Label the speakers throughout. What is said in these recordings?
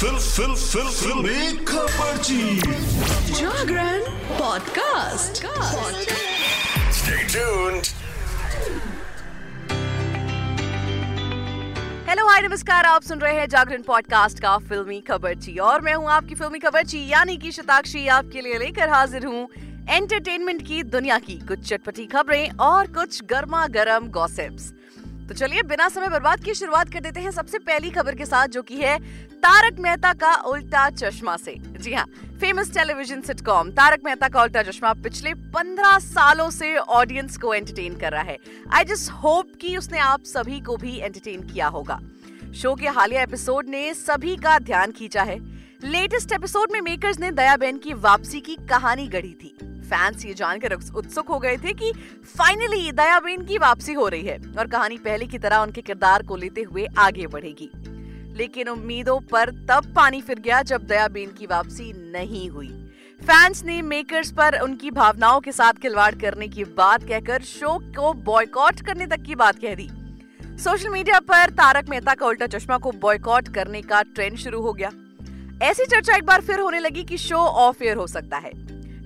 Speaker 1: Fill फिल फिल फिल्मी खबरची
Speaker 2: Jagran podcast.
Speaker 1: Stay tuned.
Speaker 3: Hello hi नमस्कार आप सुन रहे हैं जागरण पॉडकास्ट का फिल्मी खबरची और मैं हूँ आपकी फिल्मी खबरची यानी कि शताक्षी आपके लिए लेकर हाजिर हूँ एंटरटेनमेंट की दुनिया की कुछ चटपटी खबरें और कुछ गर्मा गर्म गॉसिप्स तो चलिए, बिना समय बर्बाद की शुरुआत कर देते हैं सबसे पहली खबर के साथ, जो कि है तारक मेहता का उल्टा चश्मा से। जी हाँ famous television sitcom Taarak Mehta ka Ooltah Chashmah पिछले पंद्रह सालों से ऑडियंस को एंटरटेन कर रहा है। आई जस्ट होप कि उसने आप सभी को भी एंटरटेन किया होगा। शो के हालिया एपिसोड ने सभी का ध्यान खींचा है। लेटेस्ट एपिसोड में मेकर्स ने दया बहन की वापसी की कहानी गढ़ी थी। फैंस ये जानकर उत्सुक हो गए थे कि फाइनली दयाबेन की वापसी हो रही है और कहानी पहले की तरह उनके किरदार को लेते हुए आगे बढ़ेगी। लेकिन उम्मीदों पर तब पानी फिर गया जब दयाबेन की वापसी नहीं हुई। फैंस ने मेकर्स पर उनकी भावनाओं के साथ खिलवाड़ करने की बात कहकर शो को बॉयकॉट करने तक की बात कह दी। सोशल मीडिया पर तारक मेहता का उल्टा चश्मा को बॉयकॉट करने का ट्रेंड शुरू हो गया। ऐसी चर्चा एक बार फिर होने लगी कि शो ऑफ़ एयर हो सकता है।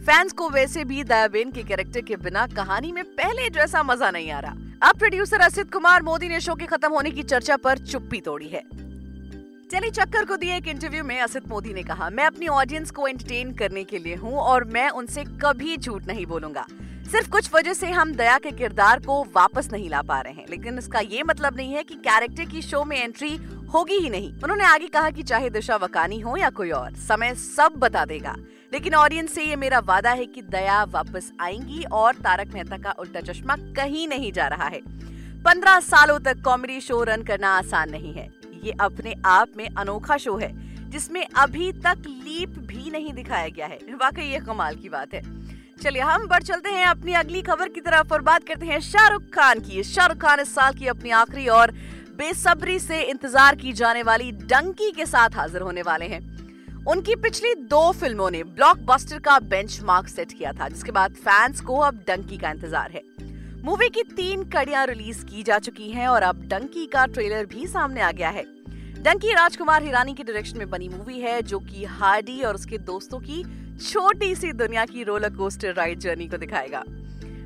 Speaker 3: फैंस को वैसे भी दयाबेन के कैरेक्टर के बिना कहानी में पहले जैसा मज़ा नहीं आ रहा। अब प्रोड्यूसर असित कुमार मोदी ने शो के खत्म होने की चर्चा पर चुप्पी तोड़ी है। चली चक्कर को दिए एक इंटरव्यू में असित मोदी ने कहा, मैं अपनी ऑडियंस को एंटरटेन करने के लिए हूँ और मैं उनसे कभी झूठ नहीं बोलूँगा। सिर्फ़ कुछ वजह से हम दया के किरदार को वापस नहीं ला पा रहे हैं। लेकिन इसका ये मतलब नहीं है कि कैरेक्टर की शो में एंट्री होगी ही नहीं। उन्होंने आगे कहा कि चाहे दिशा वकानी हो या कोई और, समय सब बता देगा। लेकिन ऑडियंस से ये मेरा वादा है कि दया वापस आएँगी और तारक मेहता का उल्टा चश्मा कहीं नहीं जा रहा है। पंद्रह सालों तक कॉमेडी शो रन करना आसान नहीं है। ये अपने आप में अनोखा शो है, जिसमें अभी तक लीप भी नहीं दिखाया गया है। वाकई ये कमाल की बात है। चलिए, हम बढ़ चलते हैं अपनी अगली खबर की तरफ़ और बात करते हैं शाहरुख खान की। शाहरुख खान इस साल की अपनी आखिरी और बेसब्री से इंतज़ार की जाने वाली डंकी के साथ हाजिर होने वाले हैं। उनकी पिछली दो फ़िल्मों ने ब्लॉकबस्टर का बेंचमार्क सेट किया था, जिसके बाद फैंस को अब डंकी का इंतज़ार है। मूवी की तीन कड़ियाँ रिलीज़ की जा चुकी हैं और अब डंकी का ट्रेलर भी सामने आ गया है। डंकी राजकुमार हिरानी के डायरेक्शन में बनी मूवी है, जो कि हार्डी और उसके दोस्तों की छोटी सी दुनिया की रोलर कोस्टर राइड जर्नी को दिखाएगा।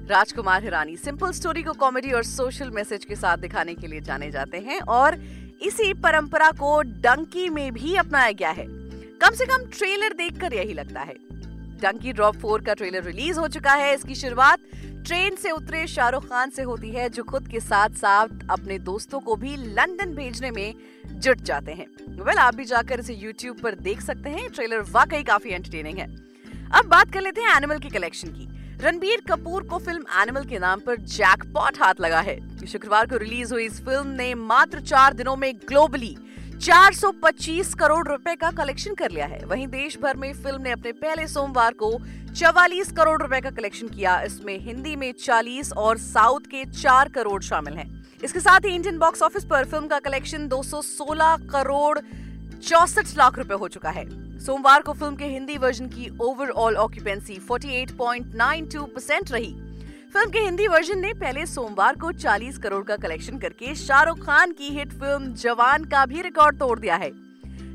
Speaker 3: राजकुमार हिरानी। सिंपल स्टोरी को कॉमेडी और सोशल मैसेज के साथ दिखाने के लिए जाने जाते हैं और इसी परंपरा को डंकी में भी अपनाया गया है। कम से कम ट्रेलर देखकर यही लगता है। डंकी ड्रॉप फोर का ट्रेलर रिलीज़ हो चुका है। इसकी शुरुआत ट्रेन से उतरे शाहरुख खान से होती है जो खुद के साथ साथ अपने दोस्तों को भी लंदन भेजने में जुट जाते हैं। वेल well, आप भी जाकर इसे यूट्यूब पर देख सकते हैं। ट्रेलर वाकई काफ़ी एंटरटेनिंग है। अब बात कर लेते हैं एनिमल की कलेक्शन की। रणबीर कपूर को फ़िल्म एनिमल के नाम पर जैकपॉट हाथ लगा है। शुक्रवार को रिलीज़ हुई इस फ़िल्म ने मात्र चार दिनों में ग्लोबली 425 करोड़ रुपए का कलेक्शन कर लिया है। वहीं देश भर में फ़िल्म ने अपने पहले सोमवार को 44 करोड़ रुपए का कलेक्शन किया। इसमें हिंदी में 40 और साउथ के 4 करोड़ शामिल हैं। इसके साथ ही इंडियन बॉक्स ऑफ़िस पर फ़िल्म का कलेक्शन 216 करोड़ चौसठ लाख रुपए हो चुका है। सोमवार को फ़िल्म के हिंदी वर्जन की ओवरऑल ऑक्यूपेंसी 48.92 परसेंट रही। फ़िल्म के हिंदी वर्जन ने पहले सोमवार को 40 करोड़ का कलेक्शन करके शाहरुख खान की हिट फ़िल्म जवान का भी रिकॉर्ड तोड़ दिया है।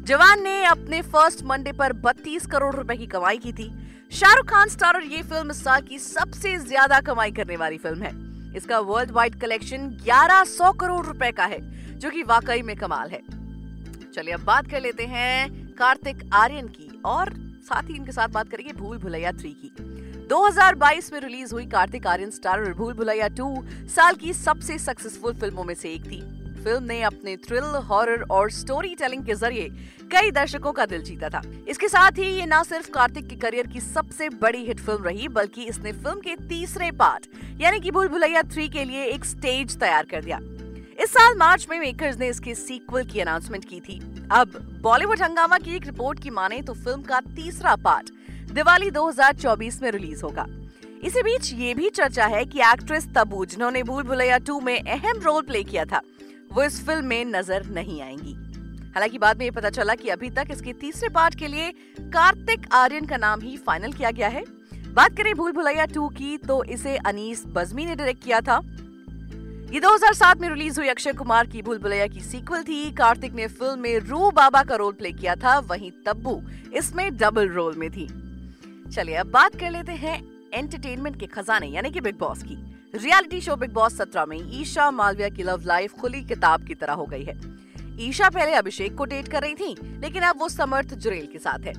Speaker 3: जवान ने अपने फ़र्स्ट मंडे पर 32 करोड़ रुपए की कमाई की थी। शाहरुख खान स्टारर ये फ़िल्म इस साल की सबसे ज़्यादा कमाई करने वाली फ़िल्म है। इसका वर्ल्ड वाइड कलेक्शन 1100 करोड़ रुपए का है, जो कि वाकई में कमाल है। चलिए अब बात कर लेते हैं कार्तिक आर्यन की और साथ ही इनके साथ बात करेंगे भूल भुलैया थ्री की। 2022 में रिलीज़ हुई कार्तिक आर्यन स्टार भूल भुलैया 2 साल की सबसे सक्सेसफुल फ़िल्मों में से एक थी। फ़िल्म ने अपने थ्रिल हॉरर और स्टोरी टेलिंग के ज़रिए कई दर्शकों का दिल जीता था। इसके साथ ही ये न सिर्फ़ कार्तिक के करियर की सबसे बड़ी हिट फ़िल्म रही, बल्कि इसने फ़िल्म के तीसरे पार्ट यानी कि भूल भुलैया थ्री के लिए एक स्टेज तैयार कर दिया। इस साल मार्च में मेकर्स ने इसके सीक्वल की अनाउंसमेंट की थी। अब बॉलीवुड हंगामा की एक रिपोर्ट की माने तो फ़िल्म का तीसरा पार्ट दिवाली 2024 में रिलीज़ होगा। इसी बीच ये भी चर्चा है कि एक्ट्रेस तबू जिन्होंने भूल भुलैया टू में अहम रोल प्ले किया था, वो इस फ़िल्म में नज़र नहीं आएँगी। हालाँकि बाद में ये पता चला कि अभी तक इसके तीसरे पार्ट के लिए कार्तिक आर्यन का नाम ही फाइनल किया गया है। बात करें भूल भुलैया टू की तो इसे अनीस बजमी ने डायरेक्ट किया था। ये 2007 में रिलीज़ हुई अक्षय कुमार की भूल भुलैया की सीक्वल थी। कार्तिक ने फ़िल्म में रू बाबा का रोल प्ले किया था, वहीं तब्बू इसमें डबल रोल में थी। चलिए अब बात कर लेते हैं एंटरटेनमेंट के खजाने, यानी कि बिग बॉस की। रियलिटी शो बिग बॉस सत्रह में ईशा मालविया की लव लाइफ खुली किताब की तरह हो गई है। ईशा पहले अभिषेक को डेट कर रही थी, लेकिन अब वो समर्थ जुरेल के साथ है।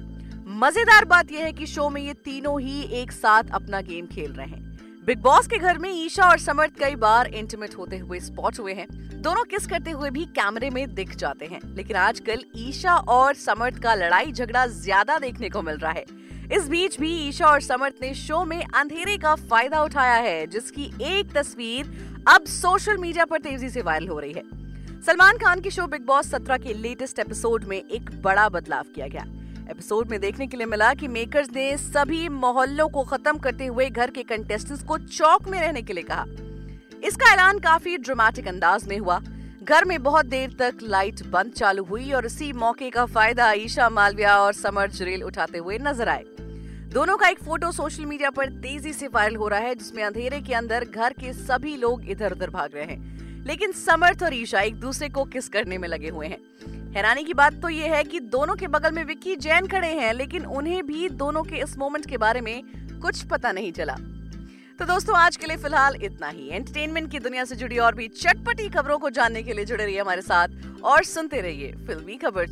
Speaker 3: मज़ेदार बात यह है कि शो में ये तीनों ही एक साथ अपना गेम खेल रहे हैं। बिग बॉस के घर में ईशा और समर्थ कई बार इंटीमेट होते हुए स्पॉट हुए हैं। दोनों किस करते हुए भी कैमरे में दिख जाते हैं। लेकिन आजकल ईशा और समर्थ का लड़ाई झगड़ा ज़्यादा देखने को मिल रहा है। इस बीच भी ईशा और समर्थ ने शो में अंधेरे का फ़ायदा उठाया है, जिसकी एक तस्वीर अब सोशल मीडिया पर तेज़ी से वायरल हो रही है। सलमान खान की शो बिग बॉस सत्रह के लेटेस्ट एपिसोड में एक बड़ा बदलाव किया गया। एपिसोड में देखने के लिए मिला कि मेकर्स ने सभी मोहल्लों को खत्म करते हुए घर के कंटेस्टेंट्स को चौक में रहने के लिए कहा। इसका ऐलान काफ़ी ड्रामेटिक अंदाज में हुआ। घर में बहुत देर तक लाइट बंद चालू हुई और इसी मौके का फ़ायदा ईशा मालविया और समर जरेल उठाते हुए नज़र आए। दोनों का एक फ़ोटो सोशल मीडिया पर तेज़ी से वायरल हो रहा है, जिसमें अंधेरे के अंदर घर के सभी लोग इधर उधर भाग रहे हैं। लेकिन समर्थ और ईशा एक दूसरे को किस करने में लगे हुए हैं? हैरानी की बात तो ये है कि दोनों के बगल में विक्की जैन खड़े हैं, लेकिन उन्हें भी दोनों के इस मोमेंट के बारे में कुछ पता नहीं चला। तो दोस्तों, आज के लिए फ़िलहाल इतना ही। एंटरटेनमेंट की दुनिया से जुड़ी और भी चटपटी खबरों को जानने के लिए जुड़े रहिए हमारे साथ और सुनते रहिए फिल्मी खबर